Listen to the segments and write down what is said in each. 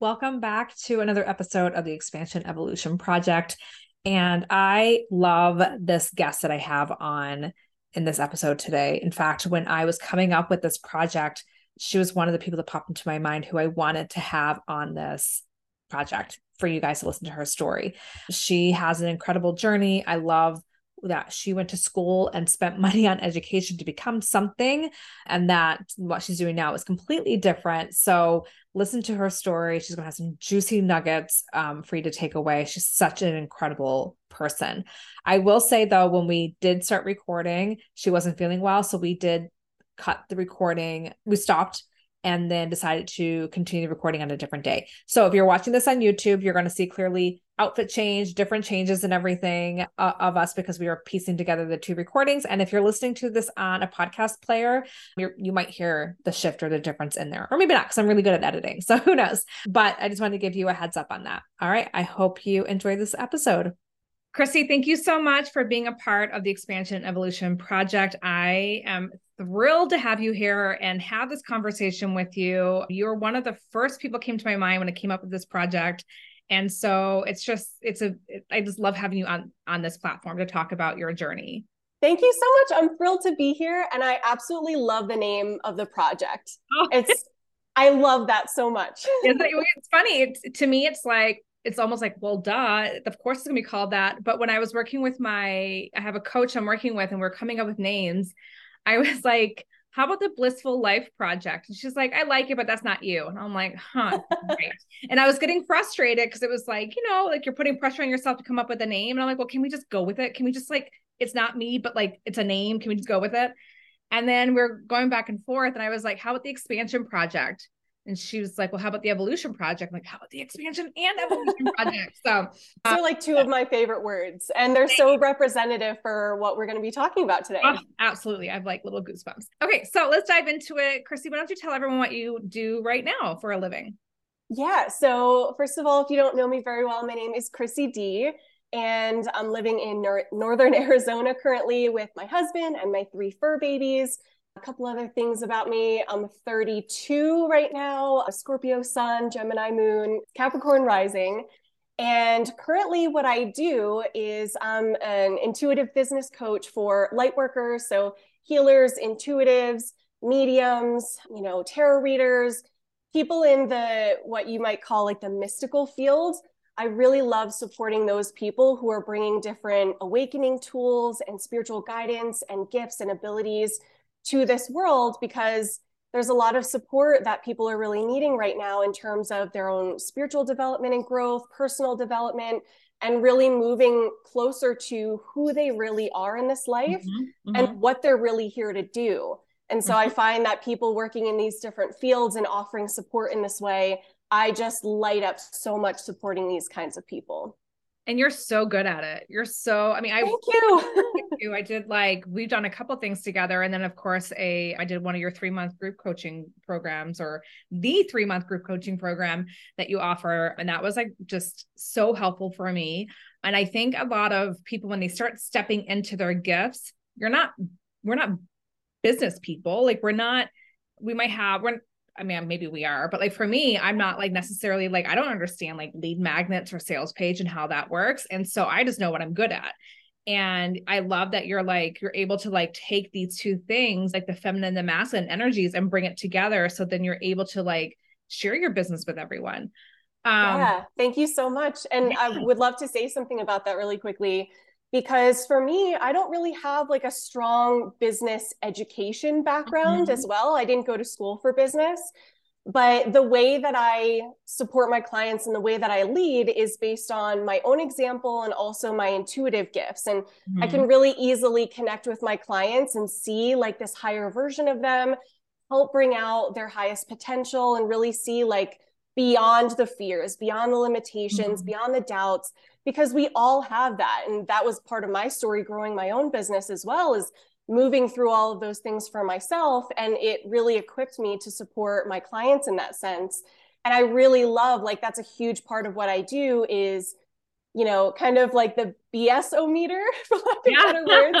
Welcome back to another episode of the Expansion Evolution Project. And I love this guest that I have on in this episode today. In fact, when I was coming up with this project, she was one of the people that popped into my mind who I wanted to have on this project for you guys to listen to her story. She has an incredible journey. I love that she went to school and spent money on education to become something and that what she's doing now is completely different so listen to her story. She's going to have some juicy nuggets um, for you to take away. She's such an incredible person. I will say though when we did start recording she wasn't feeling well so we did cut the recording. We stopped and then decided to continue recording on a different day. So if you're watching this on YouTube, you're going to see clearly outfit change, different changes and everything uh, of us because we are piecing together the two recordings. And if you're listening to this on a podcast player, you might hear the shift or the difference in there, or maybe not because I'm really good at editing. So who knows? But I just wanted to give you a heads up on that. All right. I hope you enjoy this episode. Chrissy, thank you so much for being a part of the Expansion Evolution Project. I am thrilled to have you here and have this conversation with you. You're one of the first people came to my mind when I came up with this project. And so it's just, it's a, I just love having you on, on this platform to talk about your journey. Thank you so much. I'm thrilled to be here. And I absolutely love the name of the project. Oh. It's, I love that so much. it's funny. It's, to me, it's like, it's almost like, well, duh, of course it's gonna be called that. But when I was working with my, I have a coach I'm working with, and we're coming up with names, I was like, how about the blissful life project? And she's like, I like it, but that's not you. And I'm like, huh. Right. and I was getting frustrated because it was like, you know, like you're putting pressure on yourself to come up with a name. And I'm like, well, can we just go with it? Can we just like, it's not me, but like it's a name. Can we just go with it? And then we're going back and forth. And I was like, how about the expansion project? And she was like, Well, how about the evolution project? I'm like, how about the expansion and evolution project? So these are like two uh, of my favorite words. And they're so representative for what we're going to be talking about today. Oh, absolutely. I have like little goosebumps. Okay, so let's dive into it. Chrissy, why don't you tell everyone what you do right now for a living? Yeah. So, first of all, if you don't know me very well, my name is Chrissy Dee. And I'm living in nor- northern Arizona currently with my husband and my three fur babies. A couple other things about me. I'm 32 right now, a Scorpio sun, Gemini moon, Capricorn rising. And currently, what I do is I'm an intuitive business coach for light workers, so healers, intuitives, mediums, you know, tarot readers, people in the what you might call like the mystical field. I really love supporting those people who are bringing different awakening tools and spiritual guidance and gifts and abilities to this world because there's a lot of support that people are really needing right now in terms of their own spiritual development and growth, personal development, and really moving closer to who they really are in this life mm-hmm, mm-hmm. and what they're really here to do. And so mm-hmm. I find that people working in these different fields and offering support in this way, I just light up so much supporting these kinds of people and you're so good at it. You're so, I mean, I thank you. you. I did like we've done a couple things together. And then of course, a I did one of your three-month group coaching programs or the three-month group coaching program that you offer. And that was like just so helpful for me. And I think a lot of people when they start stepping into their gifts, you're not, we're not business people. Like we're not, we might have, we're I mean, maybe we are, but like for me, I'm not like necessarily like I don't understand like lead magnets or sales page and how that works. And so I just know what I'm good at. And I love that you're like, you're able to like take these two things, like the feminine and the masculine energies, and bring it together. So then you're able to like share your business with everyone. Um, yeah, thank you so much. And yeah. I would love to say something about that really quickly because for me i don't really have like a strong business education background mm-hmm. as well i didn't go to school for business but the way that i support my clients and the way that i lead is based on my own example and also my intuitive gifts and mm-hmm. i can really easily connect with my clients and see like this higher version of them help bring out their highest potential and really see like beyond the fears beyond the limitations mm-hmm. beyond the doubts because we all have that. And that was part of my story growing my own business as well is moving through all of those things for myself. And it really equipped me to support my clients in that sense. And i really love like that's a huge part of what i do is you know kind of like the bs o meter for lack of yeah. better words.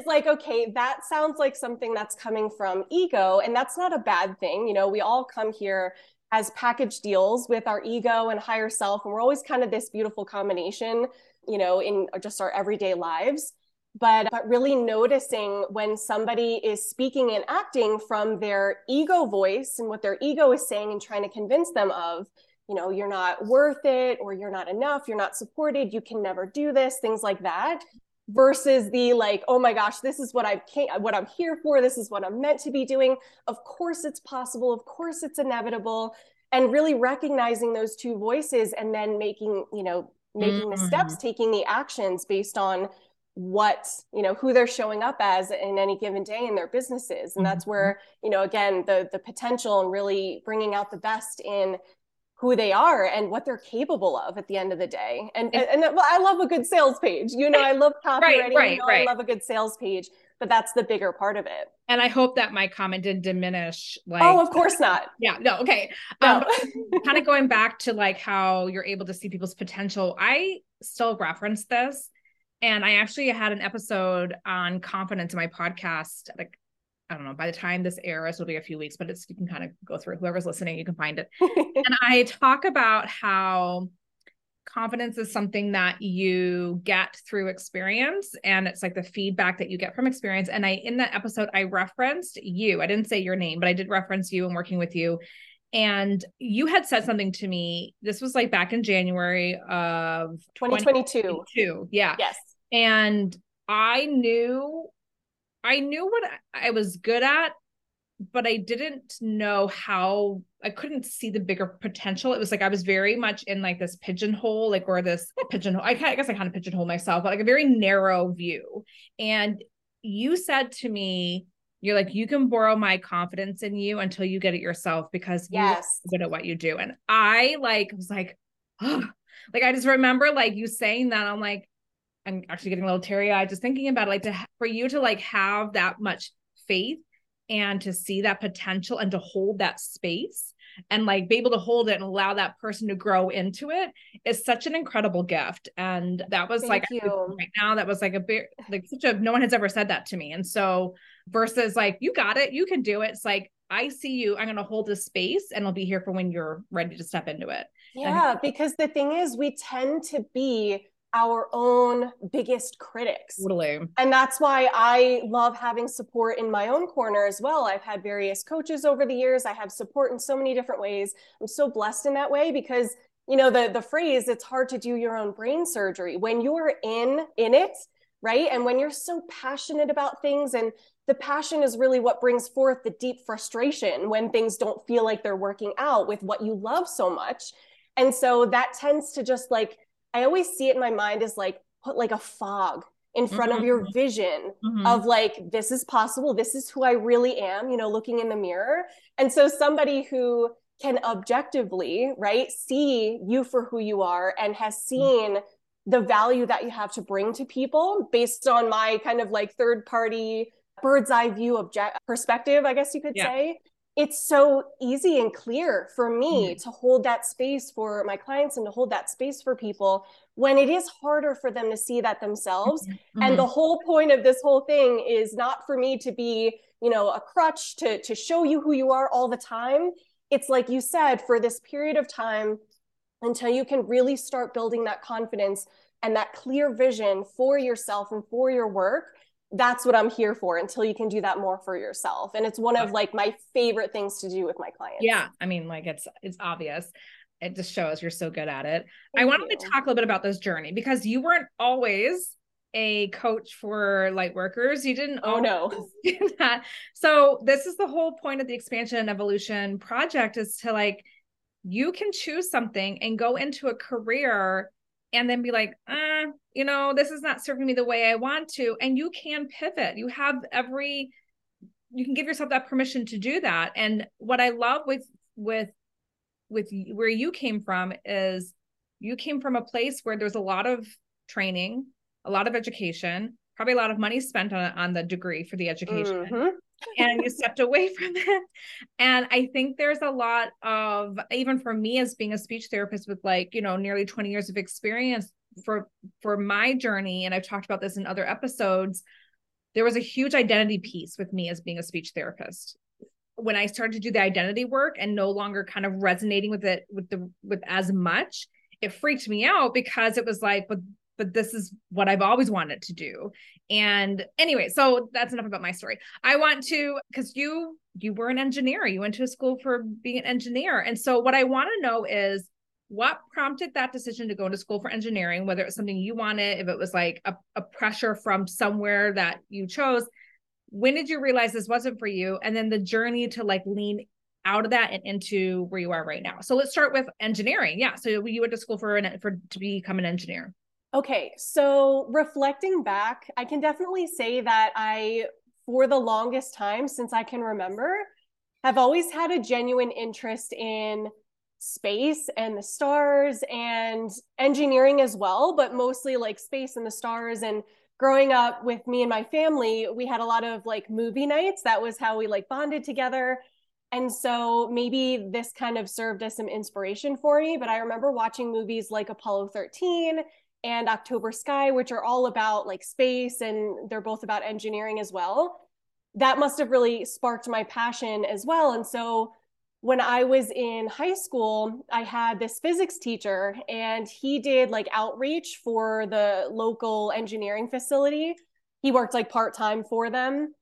Is like okay that sounds like something that's coming from ego and that's not a bad thing. You know we all come here as package deals with our ego and higher self. And we're always kind of this beautiful combination, you know, in just our everyday lives. But, but really noticing when somebody is speaking and acting from their ego voice and what their ego is saying and trying to convince them of, you know, you're not worth it or you're not enough, you're not supported, you can never do this, things like that versus the like oh my gosh this is what i came what i'm here for this is what i'm meant to be doing of course it's possible of course it's inevitable and really recognizing those two voices and then making you know making mm-hmm. the steps taking the actions based on what you know who they're showing up as in any given day in their businesses and that's mm-hmm. where you know again the the potential and really bringing out the best in who they are and what they're capable of at the end of the day. And and, and well, I love a good sales page. You know, I love copywriting. right, right, you know, right. I love a good sales page, but that's the bigger part of it. And I hope that my comment didn't diminish like Oh, of course not. Yeah, no, okay. No. Um, kind of going back to like how you're able to see people's potential. I still reference this and I actually had an episode on confidence in my podcast like I don't know, by the time this airs, it'll be a few weeks, but it's you can kind of go through whoever's listening, you can find it. and I talk about how confidence is something that you get through experience and it's like the feedback that you get from experience. And i in that episode i referenced you. I didn't say your name but i did reference you and working with you. And you had said something to me this was like back in january of 2022 2022 yeah. Yes. And i knew I knew what I was good at, but I didn't know how I couldn't see the bigger potential. It was like I was very much in like this pigeonhole, like or this pigeonhole. I, I guess I kind of pigeonhole myself, but like a very narrow view. And you said to me, you're like, you can borrow my confidence in you until you get it yourself because yes. you're good at what you do. And I like was like, oh. like I just remember like you saying that. I'm like, I'm actually getting a little teary eyed just thinking about it. Like to for you to like have that much faith and to see that potential and to hold that space and like be able to hold it and allow that person to grow into it is such an incredible gift. And that was Thank like right now, that was like a bit like such a no one has ever said that to me. And so versus like, you got it, you can do it. It's like, I see you, I'm gonna hold this space and I'll be here for when you're ready to step into it. Yeah, because the thing is we tend to be our own biggest critics. Totally. And that's why I love having support in my own corner as well. I've had various coaches over the years. I have support in so many different ways. I'm so blessed in that way because you know the the phrase it's hard to do your own brain surgery when you're in in it, right? And when you're so passionate about things and the passion is really what brings forth the deep frustration when things don't feel like they're working out with what you love so much. And so that tends to just like I always see it in my mind as like put like a fog in front mm-hmm. of your vision mm-hmm. of like this is possible this is who i really am you know looking in the mirror and so somebody who can objectively right see you for who you are and has mm-hmm. seen the value that you have to bring to people based on my kind of like third party bird's eye view object perspective i guess you could yeah. say it's so easy and clear for me mm-hmm. to hold that space for my clients and to hold that space for people when it is harder for them to see that themselves mm-hmm. and the whole point of this whole thing is not for me to be you know a crutch to to show you who you are all the time it's like you said for this period of time until you can really start building that confidence and that clear vision for yourself and for your work that's what I'm here for until you can do that more for yourself. And it's one of like my favorite things to do with my clients. Yeah. I mean, like it's it's obvious. It just shows you're so good at it. Thank I wanted you. to talk a little bit about this journey because you weren't always a coach for light workers. You didn't oh no that. So this is the whole point of the expansion and evolution project is to like you can choose something and go into a career and then be like, uh, you know, this is not serving me the way I want to. And you can pivot. You have every, you can give yourself that permission to do that. And what I love with, with, with where you came from is you came from a place where there's a lot of training, a lot of education, probably a lot of money spent on, on the degree for the education. Mm-hmm and you stepped away from it. And I think there's a lot of, even for me as being a speech therapist with like, you know, nearly 20 years of experience for for my journey, and I've talked about this in other episodes, there was a huge identity piece with me as being a speech therapist. when I started to do the identity work and no longer kind of resonating with it with the with as much, it freaked me out because it was like, but but this is what I've always wanted to do. And anyway, so that's enough about my story. I want to because you you were an engineer. You went to a school for being an engineer. And so what I want to know is what prompted that decision to go to school for engineering, whether it was something you wanted, if it was like a, a pressure from somewhere that you chose. When did you realize this wasn't for you? And then the journey to like lean out of that and into where you are right now. So let's start with engineering. Yeah. So you went to school for an for to become an engineer. Okay. So reflecting back, I can definitely say that I for the longest time since I can remember have always had a genuine interest in space and the stars and engineering as well, but mostly like space and the stars and growing up with me and my family, we had a lot of like movie nights. That was how we like bonded together. And so maybe this kind of served as some inspiration for me. But I remember watching movies like Apollo 13 and October Sky, which are all about like space and they're both about engineering as well. That must have really sparked my passion as well. And so when I was in high school, I had this physics teacher and he did like outreach for the local engineering facility. He worked like part time for them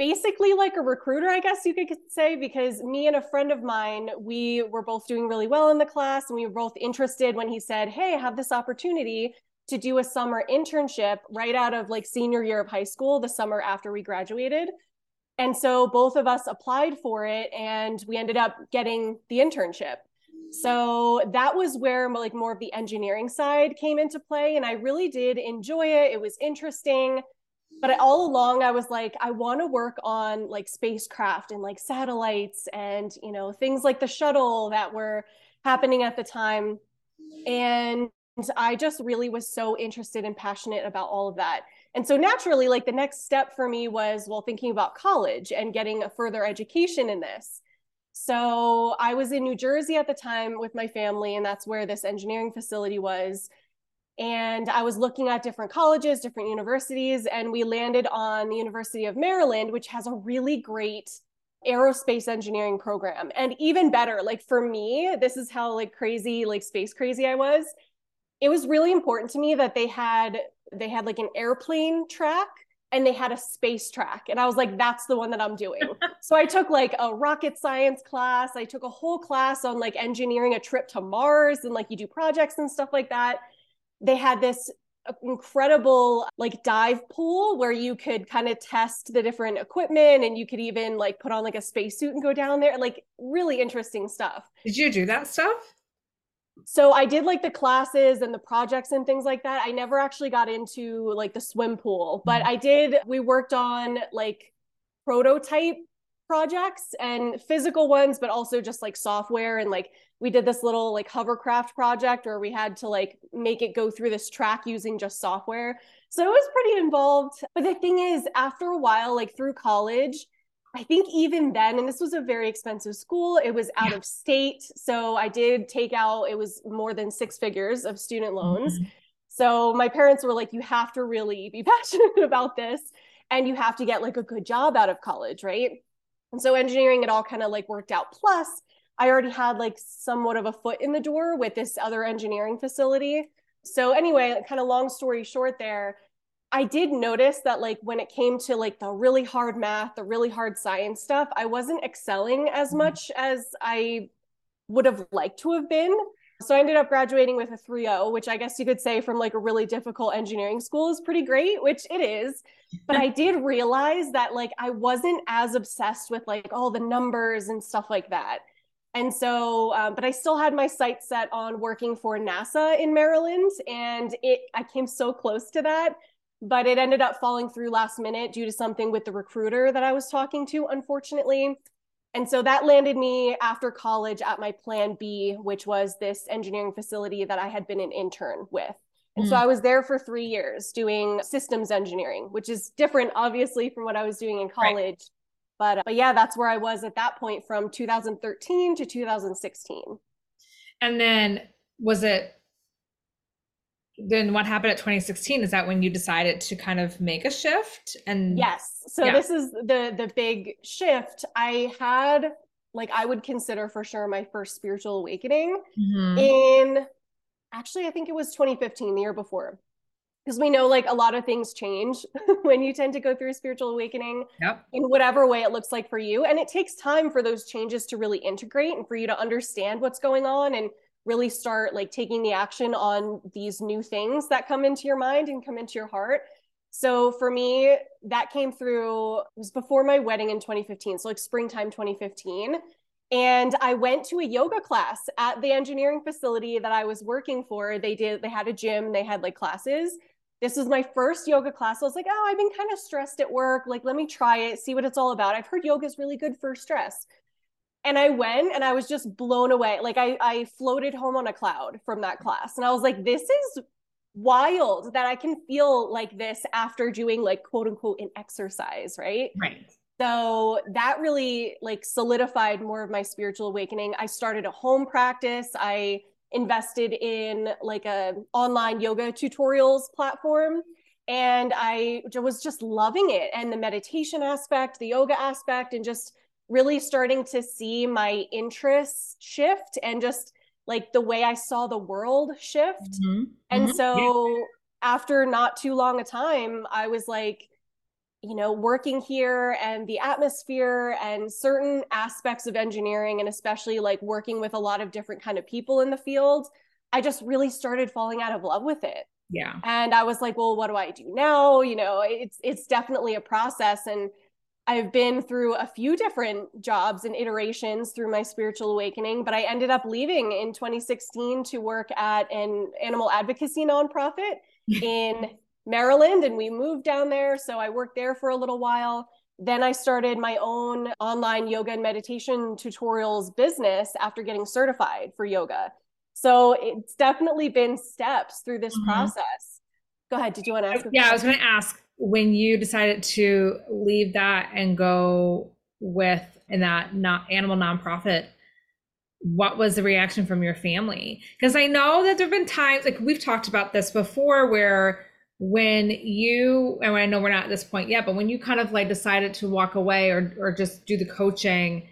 basically like a recruiter, I guess you could say, because me and a friend of mine, we were both doing really well in the class and we were both interested when he said, Hey, I have this opportunity to do a summer internship right out of like senior year of high school, the summer after we graduated. And so both of us applied for it and we ended up getting the internship. So that was where like more of the engineering side came into play and I really did enjoy it. It was interesting but all along i was like i want to work on like spacecraft and like satellites and you know things like the shuttle that were happening at the time and i just really was so interested and passionate about all of that and so naturally like the next step for me was well thinking about college and getting a further education in this so i was in new jersey at the time with my family and that's where this engineering facility was and I was looking at different colleges, different universities, and we landed on the University of Maryland, which has a really great aerospace engineering program. And even better, like for me, this is how like crazy, like space crazy I was. It was really important to me that they had they had like an airplane track and they had a space track. And I was like, that's the one that I'm doing. so I took like a rocket science class. I took a whole class on like engineering a trip to Mars and like you do projects and stuff like that they had this incredible like dive pool where you could kind of test the different equipment and you could even like put on like a spacesuit and go down there like really interesting stuff did you do that stuff so i did like the classes and the projects and things like that. I never actually got into like the swim pool but mm-hmm. i did we worked on like prototype projects and physical ones but also just like software. And like we did this little like hovercraft project where we had to like make it go through this track using just software. So it was pretty involved. But the thing is after a while like through college I think even then, and this was a very expensive school, it was out yeah. of state. So I did take out, it was more than six figures of student loans. Mm-hmm. So my parents were like, you have to really be passionate about this and you have to get like a good job out of college, right? And so engineering, it all kind of like worked out. Plus, I already had like somewhat of a foot in the door with this other engineering facility. So anyway, kind of long story short there, I did notice that like when it came to like the really hard math, the really hard science stuff, I wasn't excelling as mm-hmm. much as I would have liked to have been. So I ended up graduating with a 3.0, which I guess you could say from like a really difficult engineering school is pretty great, which it is. But I did realize that like I wasn't as obsessed with like all the numbers and stuff like that. And so, um, but I still had my sights set on working for NASA in Maryland, and it I came so close to that, but it ended up falling through last minute due to something with the recruiter that I was talking to, unfortunately. And so that landed me after college at my plan B, which was this engineering facility that I had been an intern with. And mm. so I was there for three years doing systems engineering, which is different, obviously, from what I was doing in college. Right. But, uh, but yeah, that's where I was at that point from 2013 to 2016. And then was it then what happened at 2016 is that when you decided to kind of make a shift and yes so yeah. this is the the big shift i had like i would consider for sure my first spiritual awakening mm-hmm. in actually i think it was 2015 the year before because we know like a lot of things change when you tend to go through a spiritual awakening yep. in whatever way it looks like for you and it takes time for those changes to really integrate and for you to understand what's going on and really start like taking the action on these new things that come into your mind and come into your heart so for me that came through was before my wedding in 2015 so like springtime 2015 and i went to a yoga class at the engineering facility that i was working for they did they had a gym they had like classes this was my first yoga class. I was like, oh, I've been kind of stressed at work. Like, let me try it, see what it's all about. I've heard yoga is really good for stress. And I went and I was just blown away. Like I, I floated home on a cloud from that class. And I was like, this is wild that I can feel like this after doing like quote unquote an exercise, right? Right. So that really like solidified more of my spiritual awakening. I started a home practice. I invested in like a online yoga tutorials platform and I was just loving it and the meditation aspect, the yoga aspect and just really starting to see my interests shift and just like the way I saw the world shift. Mm-hmm. And mm-hmm. so yeah. after not too long a time, I was like, you know, working here and the atmosphere and certain aspects of engineering and especially like working with a lot of different kind of people in the field, I just really started falling out of love with it. Yeah. And I was like, well, what do I do now? You know, it's it's definitely a process and I've been through a few different jobs and iterations through my spiritual awakening, but I ended up leaving in 2016 to work at an animal advocacy nonprofit in Maryland and we moved down there. So I worked there for a little while. Then I started my own online yoga and meditation tutorials business after getting certified for yoga. So it's definitely been steps through this mm-hmm. process. Go ahead. Did you want to ask? Yeah, I was going to ask when you decided to leave that and go with in that not animal nonprofit what was the reaction from your family? Because i know that there have been times like we've talked about this before where when you and i know we're not at this point yet but when you kind of like decided to walk away or or just do the coaching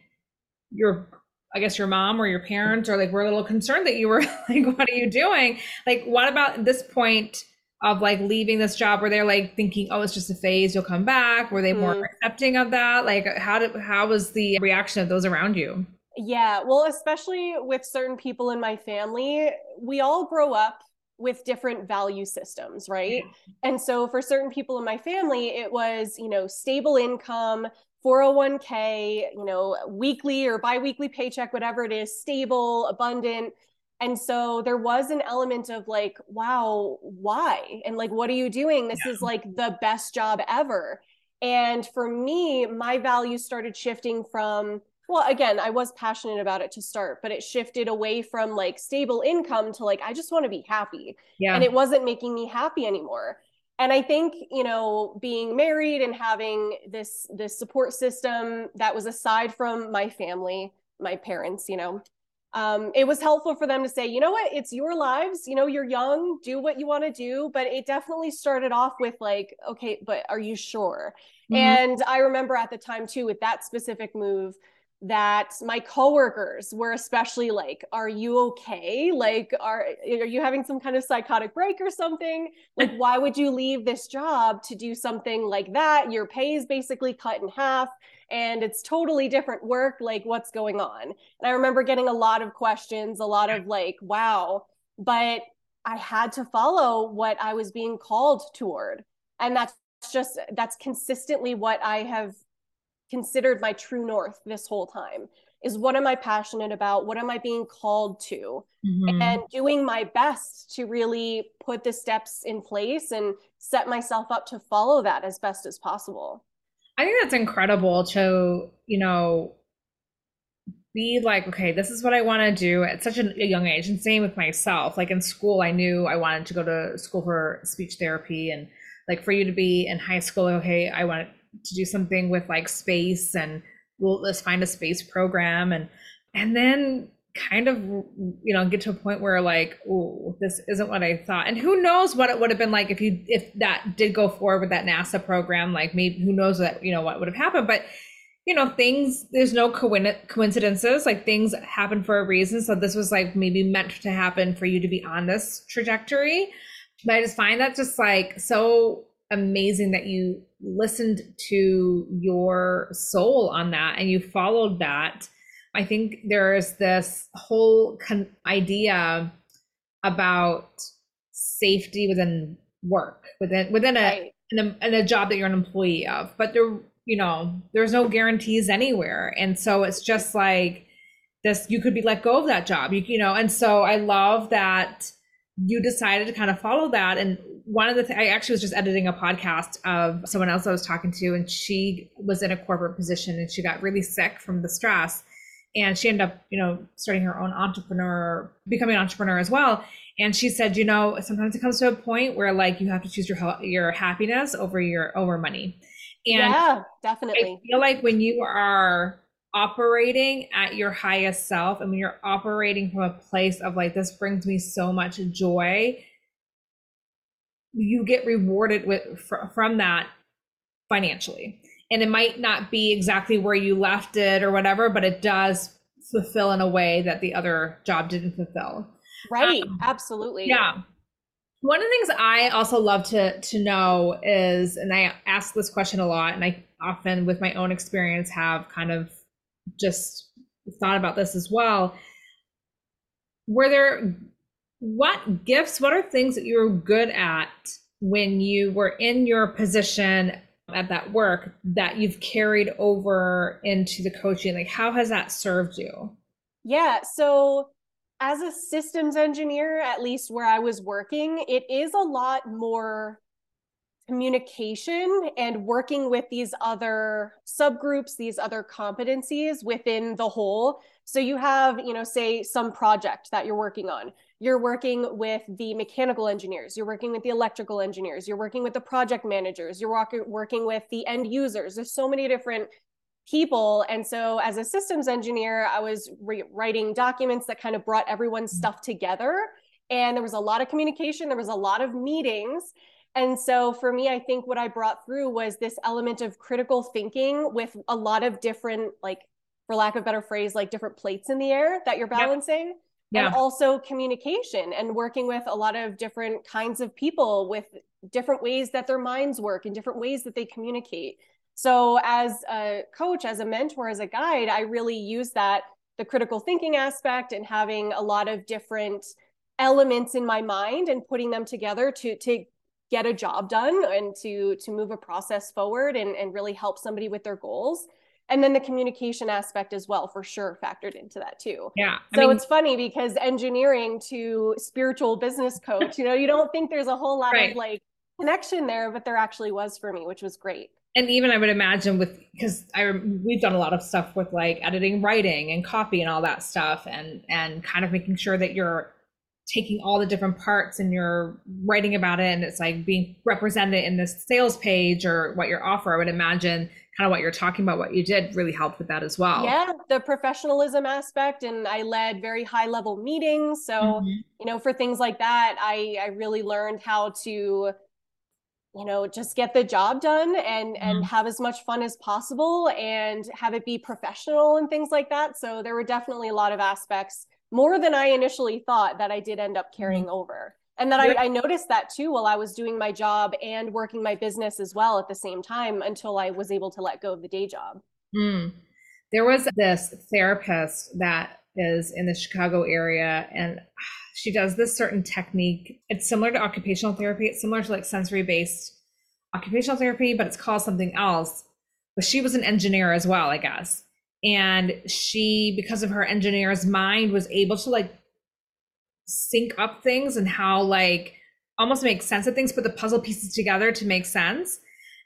your i guess your mom or your parents or like were a little concerned that you were like what are you doing? Like what about this point of like leaving this job where they're like thinking oh it's just a phase you'll come back were they more mm. accepting of that like how did how was the reaction of those around you yeah well especially with certain people in my family we all grow up with different value systems right yeah. and so for certain people in my family it was you know stable income 401k you know weekly or biweekly paycheck whatever it is stable abundant and so there was an element of like wow why? And like what are you doing? This yeah. is like the best job ever. And for me my values started shifting from well again i was passionate about it to start but it shifted away from like stable income to like i just want to be happy. Yeah. and it wasn't making me happy anymore. And i think you know being married and having this this support system that was aside from my family my parents you know um, it was helpful for them to say, you know what, it's your lives, you know, you're young, do what you want to do. But it definitely started off with like, okay, but are you sure? Mm-hmm. And I remember at the time too, with that specific move, that my coworkers were especially like are you okay? Like are are you having some kind of psychotic break or something? Like why would you leave this job to do something like that? Your pay is basically cut in half and it's totally different work like what's going on. And i remember getting a lot of questions a lot of like wow but i had to follow what i was being called toward. And that's just that's consistently what i have considered my true north this whole time is what am i passionate about? What am i being called to? Mm-hmm. and doing my best to really put the steps in place and set myself up to follow that as best as possible I think that's incredible to, you know, be like, okay, this is what I want to do at such a, young age. And same with myself. Like in school, I knew I wanted to go to school for speech therapy. And like for you to be in high school, okay, I want to do something with like space and well, let's find a space program. And, and then kind of you know get to a point where like oh this isn't what i thought. And who knows what it would have been like if you if that did go forward with that nasa program like maybe who knows that you know what would have happened. But you know things there's no coincidences. Like things happen for a reason. So this was like maybe meant to happen for you to be on this trajectory. But i just find that just like so amazing that you listened to your soul on that and you followed that I think there's this whole con- idea about safety within work, within within a, right. in a in a job that you're an employee of, but there you know there's no guarantees anywhere, and so it's just like this. You could be let go of that job, you you know, and so I love that you decided to kind of follow that and one of the th- i actually was just editing a podcast of someone else i was talking to and she was in a corporate position and she got really sick from the stress and she ended up you know starting her own entrepreneur becoming an entrepreneur as well. And she said you know sometimes it comes to a point where like you have to choose your your happiness over your over money. And yeah definitely. I feel like when you are operating at your highest self and when you're operating from a place of like this brings me so much joy you get rewarded with from that financially and it might not be exactly where you left it or whatever, but it does fulfill in a way that the other job didn't fulfill. Right. Um, Absolutely. Yeah. One of the things I also love to to know is, and I ask this question a lot, and I often, with my own experience, have kind of just thought about this as well. Were there what gifts, what are things that you were good at when you were in your position at that work that you've carried over into the coaching? Like, how has that served you? Yeah. So, as a systems engineer, at least where I was working, it is a lot more communication and working with these other subgroups, these other competencies within the whole. So you have, you know, say some project that you're working on. You're working with the mechanical engineers, you're working with the electrical engineers, you're working with the project managers, you're working with the end users. There's so many different people. And so as a systems engineer, I was re- writing documents that kind of brought everyone's stuff together. And there was a lot of communication, there was a lot of meetings. And so for me, I think what I brought through was this element of critical thinking with a lot of different, like, for lack of a better phrase, like different plates in the air that you're balancing. Yep. Yeah. And also communication and working with a lot of different kinds of people with different ways that their minds work and different ways that they communicate. So, as a coach, as a mentor, as a guide, I really use that the critical thinking aspect and having a lot of different elements in my mind and putting them together to to get a job done and to to move a process forward and, and really help somebody with their goals. And then the communication aspect as well for sure factored into that too. Yeah I so mean, it's funny because engineering to spiritual business coach you know you don't think there's a whole lot right. of like connection there but there actually was for me which was great. And even i would imagine with because i we've done a lot of stuff with like editing writing and copy and all that stuff and and kind of making sure that you're taking all the different parts and you're writing about it and it's like being represented in this sales page or what your offer i would imagine kind of what you're talking about what you did really helped with that as well yeah the professionalism aspect and i led very high level meetings so mm-hmm. you know for things like that i i really learned how to you know just get the job done and mm-hmm. and have as much fun as possible and have it be professional and things like that so there were definitely a lot of aspects more than I initially thought that I did end up carrying mm-hmm. over. And that I, I, noticed that too while I was doing my job and working my business as well at the same time until I was able to let go of the day job. Mm. There was this therapist that is in the Chicago area and she does this certain technique. It's similar to occupational therapy, it's similar to like sensory based occupational therapy, but it's called something else. But she was an engineer as well, I guess and she because of her engineer's mind was able to like sync up things and how like almost make sense of things put the puzzle pieces together to make sense.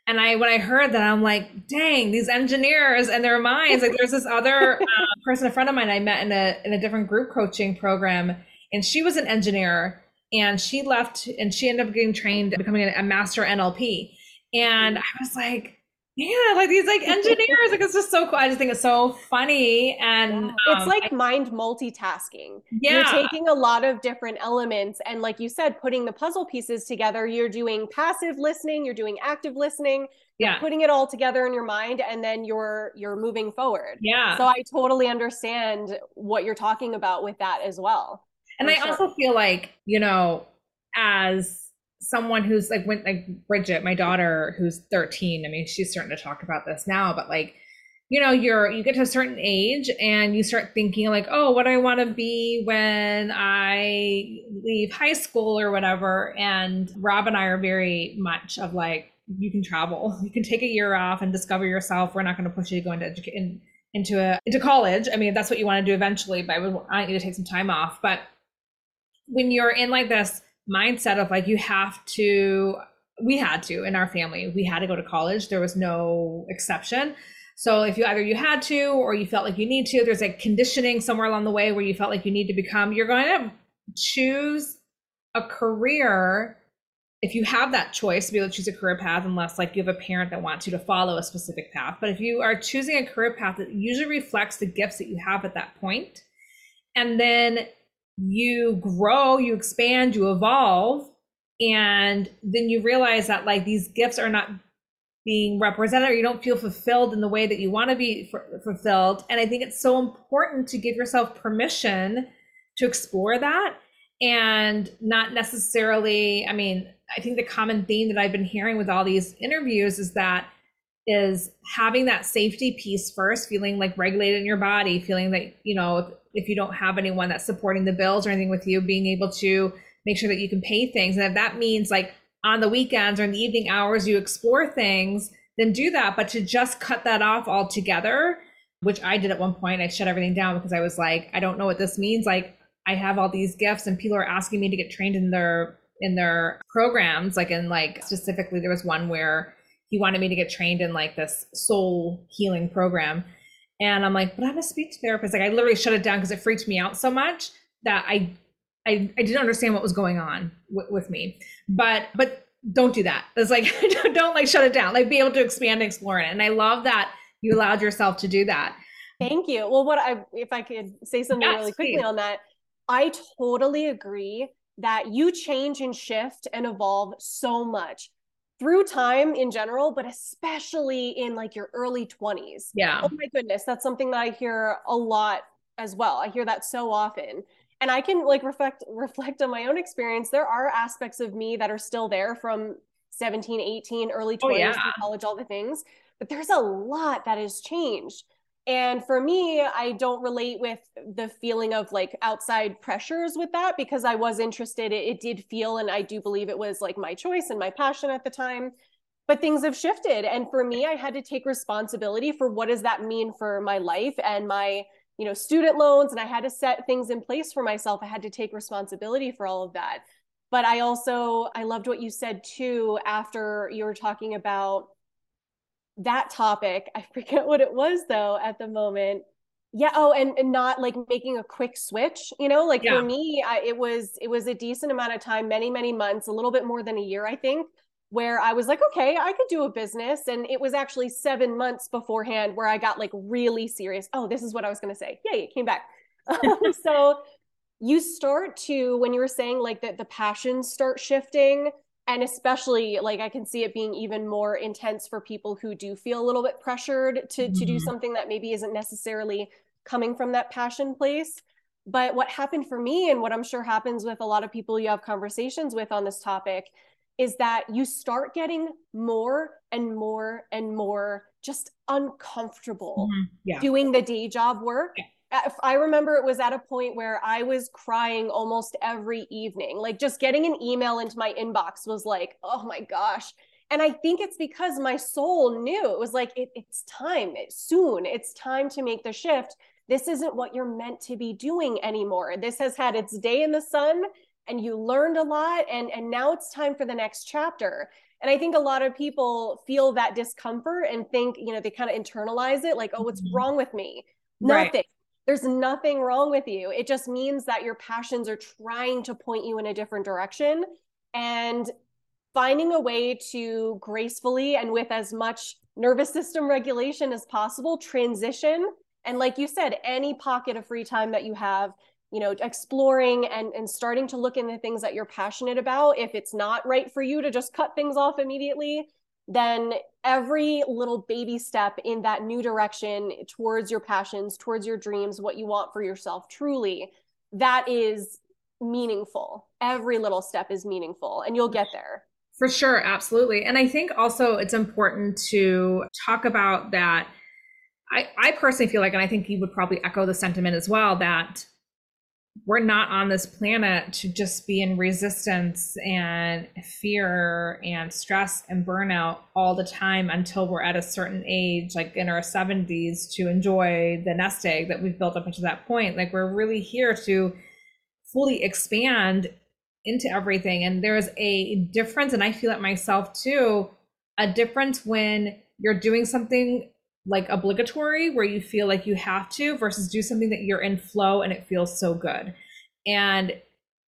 And i when i heard that i'm like dang these engineers and their minds. Like there's this other uh, person a friend of mine i met in a in a different group coaching program and she was an engineer and she left and she ended up getting trained becoming a master nlp and i was like yeah, like these like engineers, like it's just so cool. I just think it's so funny, and yeah. it's um, like I, mind multitasking. Yeah, you're taking a lot of different elements, and like you said, putting the puzzle pieces together. You're doing passive listening, you're doing active listening. Yeah, putting it all together in your mind, and then you're you're moving forward. Yeah. So I totally understand what you're talking about with that as well. And I sure. also feel like you know, as someone who's like when like Bridget, my daughter who's 13. I mean, she's starting to talk about this now, but like, you know, you're you get to a certain age and you start thinking like, oh, what do I want to be when I leave high school or whatever. And Rob and I are very much of like, you can travel, you can take a year off and discover yourself. We're not going to push you to go into education into a into college. I mean, that's what you want to do eventually, but I would want you to take some time off. But when you're in like this mindset of like you have to we had to in our family we had to go to college. There was no exception. So if you either you had to or you felt like you need to there's like conditioning somewhere along the way where you felt like you need to become you're going to choose a career. If you have that choice to be able to choose a career path unless like you have a parent that wants you to follow a specific path. But if you are choosing a career path that usually reflects the gifts that you have at that point and then you grow, you expand, you evolve, and then you realize that like these gifts are not being represented or you don't feel fulfilled in the way that you want to be f- fulfilled. And I think it's so important to give yourself permission to explore that and not necessarily, I mean, I think the common theme that I've been hearing with all these interviews is that is having that safety piece first, feeling like regulated in your body, feeling that, you know, if you don't have anyone that's supporting the bills or anything with you, being able to make sure that you can pay things. And if that means like on the weekends or in the evening hours, you explore things, then do that. But to just cut that off altogether, which I did at one point, I shut everything down because I was like, I don't know what this means. Like, I have all these gifts and people are asking me to get trained in their in their programs like in like specifically there was one where he wanted me to get trained in like this soul healing program and I'm like, but I'm a speech therapist. Like I literally shut it down because it freaked me out so much that I, I, I didn't understand what was going on w- with me. But, but don't do that. It's like, don't like shut it down. Like be able to expand and explore it. And I love that you allowed yourself to do that. Thank you. Well, what I, if I could say something yes, really quickly please. on that, I totally agree that you change and shift and evolve so much through time in general, but especially in like your early 20s. Yeah. Oh my goodness. That's something that I hear a lot as well. I hear that so often. And I can like reflect reflect on my own experience. There are aspects of me that are still there from 17, 18, early 20s, oh, yeah. college, all the things. But there's a lot that has changed. And for me, I don't relate with the feeling of like outside pressures with that because I was interested. It, it, did feel, and I do believe it was like my choice and my passion at the time. But things have shifted. And for me, I had to take responsibility for what does that mean for my life and my, you know, student loans. And I had to set things in place for myself. I had to take responsibility for all of that. But I also, I loved what you said too after you were talking about that topic i forget what it was though at the moment. Yeah oh and, and not like making a quick switch you know? Like yeah. for me I, it was it was a decent amount of time many many months a little bit more than a year i think where i was like okay i could do a business. And it was actually seven months beforehand where i got like really serious. Oh this is what i was going to say. Yay it came back. So you start to when you were saying like that the passions start shifting and especially like i can see it being even more intense for people who do feel a little bit pressured to mm-hmm. to do mm-hmm. something that maybe isn't necessarily coming from that passion place but what happened for me and what i'm sure happens with a lot of people you have conversations with on this topic is that you start getting more and more and more just uncomfortable mm-hmm. yeah. doing the day job work yeah. I remember it was at a point where I was crying almost every evening. Like just getting an email into my inbox was like, oh my gosh. And I think it's because my soul knew it was like, it, it's time, it's soon, it's time to make the shift. This isn't what you're meant to be doing anymore. This has had its day in the sun and you learned a lot. And, and now it's time for the next chapter. And I think a lot of people feel that discomfort and think, you know, they kind of internalize it like, oh, what's mm-hmm. wrong with me? Nothing. There's nothing wrong with you. It just means that your passions are trying to point you in a different direction and finding a way to gracefully and with as much nervous system regulation as possible, transition. And like you said, any pocket of free time that you have, you know, exploring and, and starting to look into things that you're passionate about. If it's not right for you to just cut things off immediately, then every little baby step in that new direction towards your passions, towards your dreams, what you want for yourself, truly, that is meaningful. Every little step is meaningful, and you'll get there. For sure, absolutely. And I think also it's important to talk about that. I, I personally feel like, and I think you would probably echo the sentiment as well, that we're not on this planet to just be in resistance and fear and stress and burnout all the time until we're at a certain age, like in our 70s, to enjoy the nest egg that we've built up until that point. Like we're really here to fully expand into everything. And there's a difference, and I feel it myself too a difference when you're doing something like obligatory where you feel like you have to versus do something that you're in flow and it feels so good. And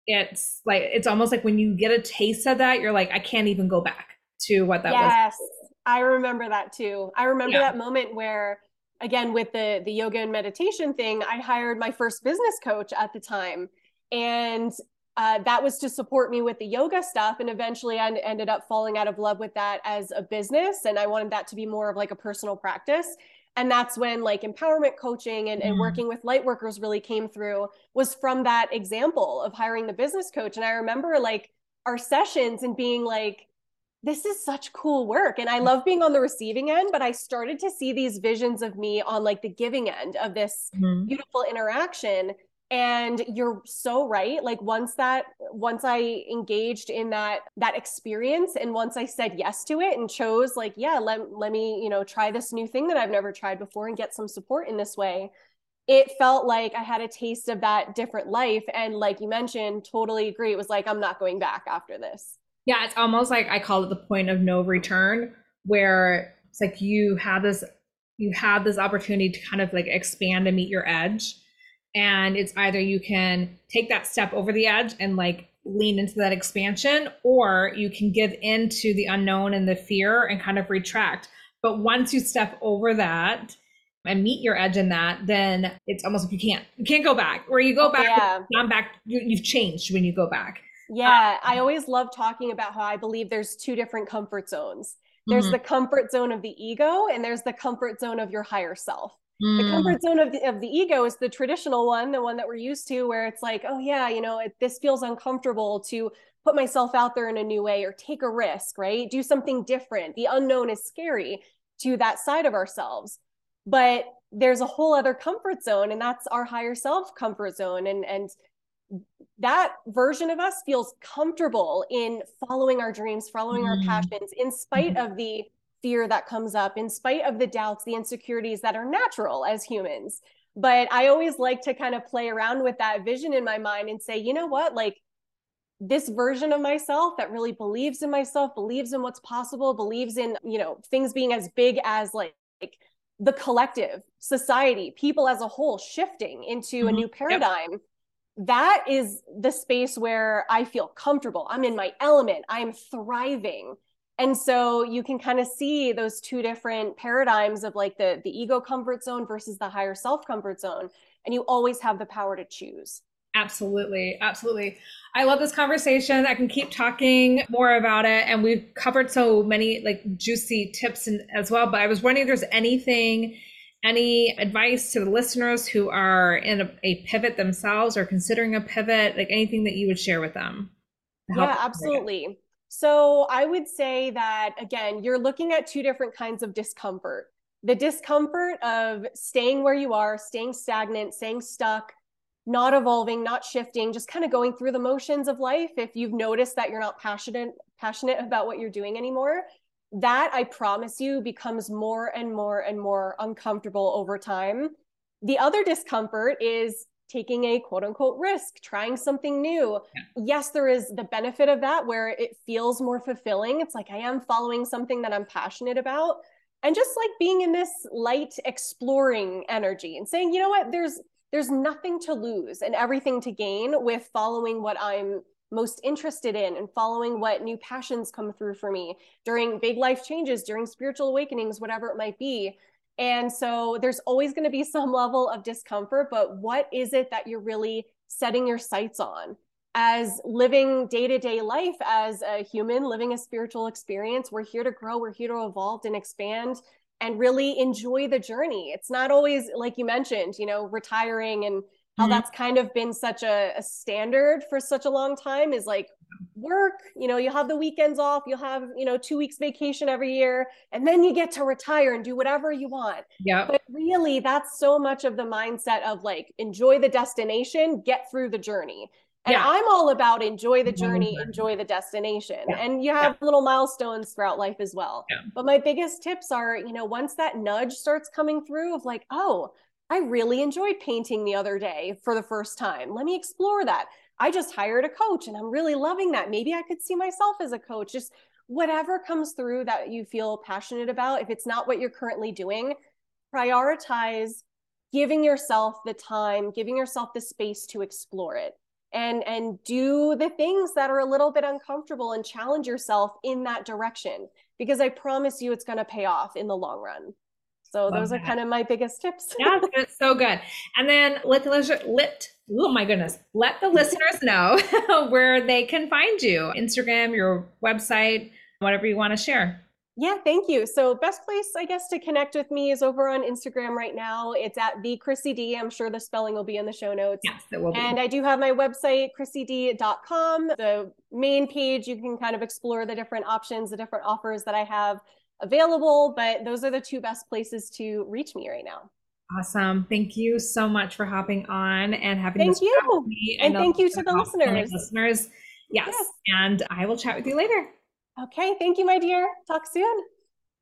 it's like it's almost like when you get a taste of that, you're like, I can't even go back to what that yes, was. Yes, I remember that too. I remember yeah. that moment where again with the the yoga and meditation thing, I hired my first business coach at the time. And uh, that was to support me with the yoga stuff. And eventually I ended up falling out of love with that as a business. And I wanted that to be more of like a personal practice. And that's when like empowerment coaching and, and mm. working with light workers really came through was from that example of hiring the business coach. And I remember like our sessions and being like, this is such cool work. And I love being on the receiving end, but I started to see these visions of me on like the giving end of this mm-hmm. beautiful interaction and you're so right. Like once that once i engaged in that that experience and once i said yes to it and chose like yeah let, let me you know try this new thing that i've never tried before and get some support in this way it felt like i had a taste of that different life. And like you mentioned totally agree. It was like i'm not going back after this. Yeah it's almost like i call it the point of no return where it's like you have this you have this opportunity to kind of like expand and meet your edge and it's either you can take that step over the edge and like lean into that expansion or you can give into the unknown and the fear and kind of retract. But once you step over that and meet your edge in that then it's almost like you can't you can't go back. Or you go back yeah. i'm back you, have changed when you go back. Yeah um, i always love talking about how i believe there's two different comfort zones. There's mm-hmm. the comfort zone of the ego and there's the comfort zone of your higher self Mm. The comfort zone of the, of the ego is the traditional one, the one that we're used to, where it's like, oh, yeah, you know, it, this feels uncomfortable to put myself out there in a new way or take a risk, right? Do something different. The unknown is scary to that side of ourselves. But there's a whole other comfort zone, and that's our higher self comfort zone. And, and that version of us feels comfortable in following our dreams, following mm. our passions, in spite mm-hmm. of the fear that comes up in spite of the doubts, the insecurities that are natural as humans. But I always like to kind of play around with that vision in my mind and say, you know what, like this version of myself that really believes in myself, believes in what's possible, believes in, you know, things being as big as like, like the collective, society, people as a whole shifting into mm-hmm. a new paradigm. Yep. That is the space where I feel comfortable. I'm in my element. I'm thriving and so you can kind of see those two different paradigms of like the the ego comfort zone versus the higher self comfort zone and you always have the power to choose. Absolutely absolutely. I love this conversation. I can keep talking more about it and we've covered so many like juicy tips and as well but i was wondering if there's anything any advice to the listeners who are in a, a pivot themselves or considering a pivot like anything that you would share with them yeah absolutely so I would say that, again, you're looking at two different kinds of discomfort the discomfort of staying where you are, staying stagnant, staying stuck, not evolving, not shifting, just kind of going through the motions of life. If you've noticed that you're not passionate, passionate about what you're doing anymore, that I promise you becomes more and more and more uncomfortable over time. The other discomfort is taking a quote unquote risk, trying something new. Yeah. Yes, there is the benefit of that where it feels more fulfilling. It's like I am following something that I'm passionate about. And just like being in this light exploring energy and saying, you know what, there's there's nothing to lose and everything to gain with following what I'm most interested in and following what new passions come through for me during big life changes, during spiritual awakenings, whatever it might be. And so there's always going to be some level of discomfort, but what is it that you're really setting your sights on? As living day to day life as a human, living a spiritual experience, we're here to grow, we're here to evolve and expand and really enjoy the journey. It's not always, like you mentioned, you know, retiring and how mm-hmm. that's kind of been such a, a, standard for such a long time is like work you know you have the weekends off you'll have you know two weeks vacation every year and then you get to retire and do whatever you want yeah but really that's so much of the mindset of like enjoy the destination get through the journey and yeah. i'm all about enjoy the journey mm-hmm. enjoy the destination yeah. and you have yeah. little milestones throughout life as well but my biggest tips are you know once that nudge starts coming through of like oh I really enjoyed painting the other day for the first time. Let me explore that. I just hired a coach and I'm really loving that. Maybe I could see myself as a coach. Just whatever comes through that you feel passionate about. If it's not what you're currently doing, prioritize giving yourself the time, giving yourself the space to explore it. And, and do the things that are a little bit uncomfortable and challenge yourself in that direction because I promise you it's going to pay off in the long run. So those are kind of my biggest tips. yeah, that's so good. And then let the let oh my goodness, let the listeners know where they can find you. Instagram, your website, whatever you want to share. Yeah, thank you. So best place, I guess, to connect with me is over on Instagram right now. It's at the Chrissy Dee. I'm sure the spelling will be in the show notes. Yes, it will be. And I do have my website, chrissydee.com. The main page, you can kind of explore the different options, the different offers that I have available, but those are the two best places to reach me right now. Awesome. Thank you so much for hopping on and having Thank you. And thank you to the listeners. Listeners. Yes. yes. And I will chat with you later. Okay. Thank you, my dear. Talk soon.